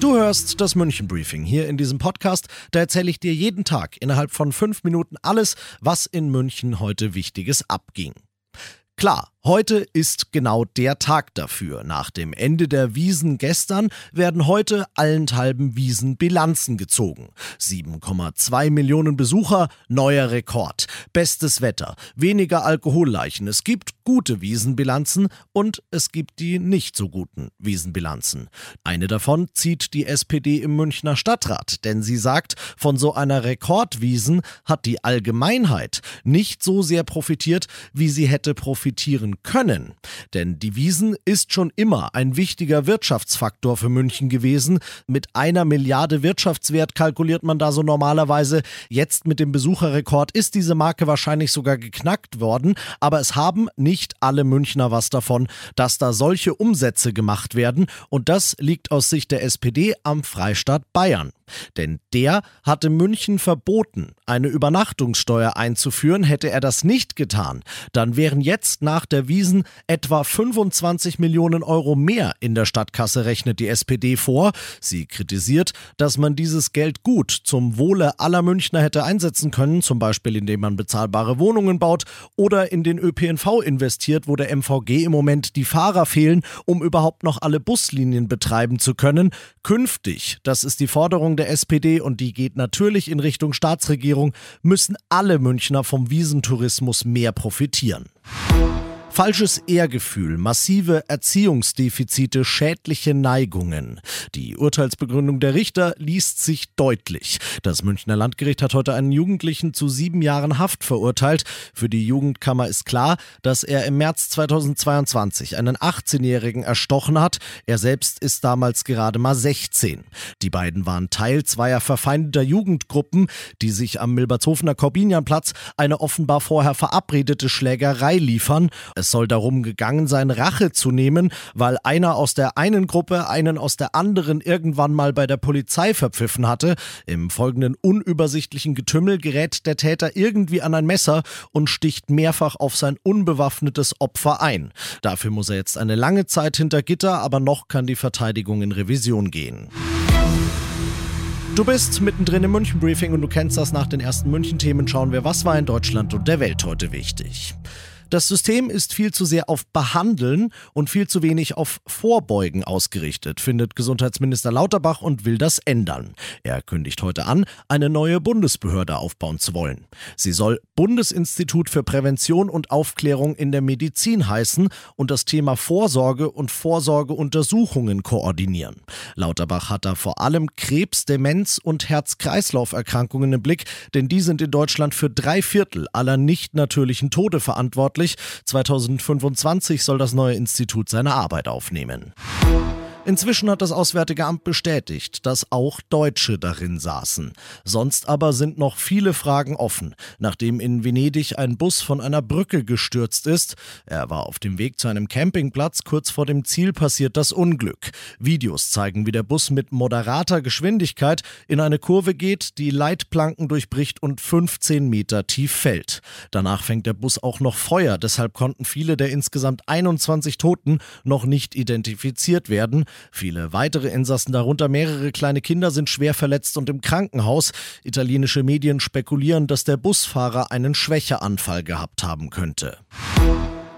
Du hörst das München Briefing hier in diesem Podcast. Da erzähle ich dir jeden Tag innerhalb von fünf Minuten alles, was in München heute Wichtiges abging. Klar, Heute ist genau der Tag dafür. Nach dem Ende der Wiesen gestern werden heute allenthalben Wiesen Bilanzen gezogen. 7,2 Millionen Besucher, neuer Rekord. Bestes Wetter, weniger Alkoholleichen. Es gibt gute Wiesenbilanzen und es gibt die nicht so guten Wiesenbilanzen. Eine davon zieht die SPD im Münchner Stadtrat, denn sie sagt, von so einer Rekordwiesen hat die Allgemeinheit nicht so sehr profitiert, wie sie hätte profitieren machen können. Denn die Wiesen ist schon immer ein wichtiger Wirtschaftsfaktor für München gewesen. Mit einer Milliarde Wirtschaftswert kalkuliert man da so normalerweise. Jetzt mit dem Besucherrekord ist diese Marke wahrscheinlich sogar geknackt worden. Aber es haben nicht alle Münchner was davon, dass da solche Umsätze gemacht werden. Und das liegt aus Sicht der SPD am Freistaat Bayern. Denn der hatte München verboten, eine Übernachtungssteuer einzuführen. Hätte er das nicht getan, dann wären jetzt nach der Wiesen etwa 25 Millionen Euro mehr in der Stadtkasse rechnet die SPD vor. Sie kritisiert, dass man dieses Geld gut zum Wohle aller Münchner hätte einsetzen können, zum Beispiel indem man bezahlbare Wohnungen baut oder in den ÖPNV investiert, wo der MVG im Moment die Fahrer fehlen, um überhaupt noch alle Buslinien betreiben zu können. Künftig, das ist die Forderung der SPD und die geht natürlich in Richtung Staatsregierung, müssen alle Münchner vom Wiesentourismus mehr profitieren. Falsches Ehrgefühl, massive Erziehungsdefizite, schädliche Neigungen. Die Urteilsbegründung der Richter liest sich deutlich. Das Münchner Landgericht hat heute einen Jugendlichen zu sieben Jahren Haft verurteilt. Für die Jugendkammer ist klar, dass er im März 2022 einen 18-Jährigen erstochen hat. Er selbst ist damals gerade mal 16. Die beiden waren Teil zweier verfeindeter Jugendgruppen, die sich am Milbertshofener Korbinianplatz eine offenbar vorher verabredete Schlägerei liefern. Es soll darum gegangen sein, Rache zu nehmen, weil einer aus der einen Gruppe einen aus der anderen irgendwann mal bei der Polizei verpfiffen hatte. Im folgenden unübersichtlichen Getümmel gerät der Täter irgendwie an ein Messer und sticht mehrfach auf sein unbewaffnetes Opfer ein. Dafür muss er jetzt eine lange Zeit hinter Gitter, aber noch kann die Verteidigung in Revision gehen. Du bist mittendrin im München Briefing und du kennst das nach den ersten München Themen. Schauen wir, was war in Deutschland und der Welt heute wichtig. Das System ist viel zu sehr auf Behandeln und viel zu wenig auf Vorbeugen ausgerichtet, findet Gesundheitsminister Lauterbach und will das ändern. Er kündigt heute an, eine neue Bundesbehörde aufbauen zu wollen. Sie soll Bundesinstitut für Prävention und Aufklärung in der Medizin heißen und das Thema Vorsorge und Vorsorgeuntersuchungen koordinieren. Lauterbach hat da vor allem Krebs, Demenz und Herz-Kreislauf-Erkrankungen im Blick, denn die sind in Deutschland für drei Viertel aller nicht natürlichen Tode verantwortlich verantwortlich. 2025 soll das neue Institut seine Arbeit aufnehmen. Inzwischen hat das Auswärtige Amt bestätigt, dass auch Deutsche darin saßen. Sonst aber sind noch viele Fragen offen, nachdem in Venedig ein Bus von einer Brücke gestürzt ist. Er war auf dem Weg zu einem Campingplatz, kurz vor dem Ziel passiert das Unglück. Videos zeigen, wie der Bus mit moderater Geschwindigkeit in eine Kurve geht, die Leitplanken durchbricht und 15 Meter tief fällt. Danach fängt der Bus auch noch Feuer, deshalb konnten viele der insgesamt 21 Toten noch nicht identifiziert werden. Viele weitere Insassen, darunter mehrere kleine Kinder, sind schwer verletzt und im Krankenhaus. Italienische Medien spekulieren, dass der Busfahrer einen Schwächeanfall gehabt haben könnte.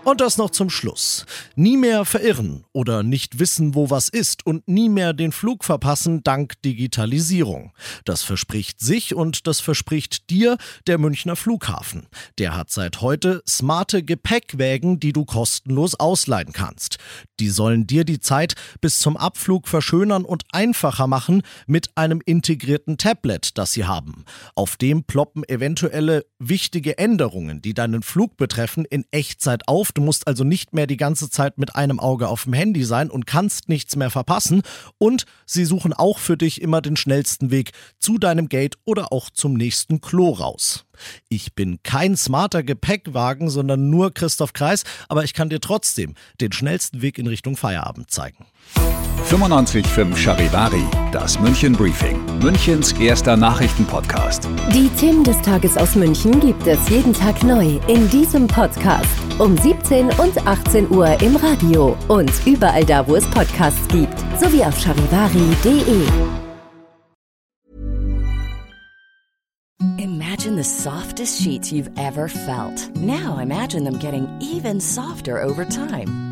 Und das noch zum Schluss. Nie mehr verirren oder nicht wissen, wo was ist und nie mehr den Flug verpassen dank Digitalisierung. Das verspricht sich und das verspricht dir der Münchner Flughafen. Der hat seit heute smarte Gepäckwägen, die du kostenlos ausleihen kannst. Die sollen dir die Zeit bis zum Abflug verschönern und einfacher machen mit einem integrierten Tablet, das sie haben. Auf dem ploppen eventuelle wichtige Änderungen, die deinen Flug betreffen, in Echtzeit auf Du musst also nicht mehr die ganze Zeit mit einem Auge auf dem Handy sein und kannst nichts mehr verpassen. Und sie suchen auch für dich immer den schnellsten Weg zu deinem Gate oder auch zum nächsten Klo raus. Ich bin kein smarter Gepäckwagen, sondern nur Christoph Kreis, aber ich kann dir trotzdem den schnellsten Weg in Richtung Feierabend zeigen. 95.5 Charivari, das München Briefing, Münchens erster Nachrichtenpodcast. Die Themen des Tages aus München gibt es jeden Tag neu in diesem Podcast. Um 17 und 18 Uhr im Radio und überall da, wo es Podcasts gibt, sowie auf charivari.de. Imagine the softest sheets you've ever felt. Now imagine them getting even softer over time.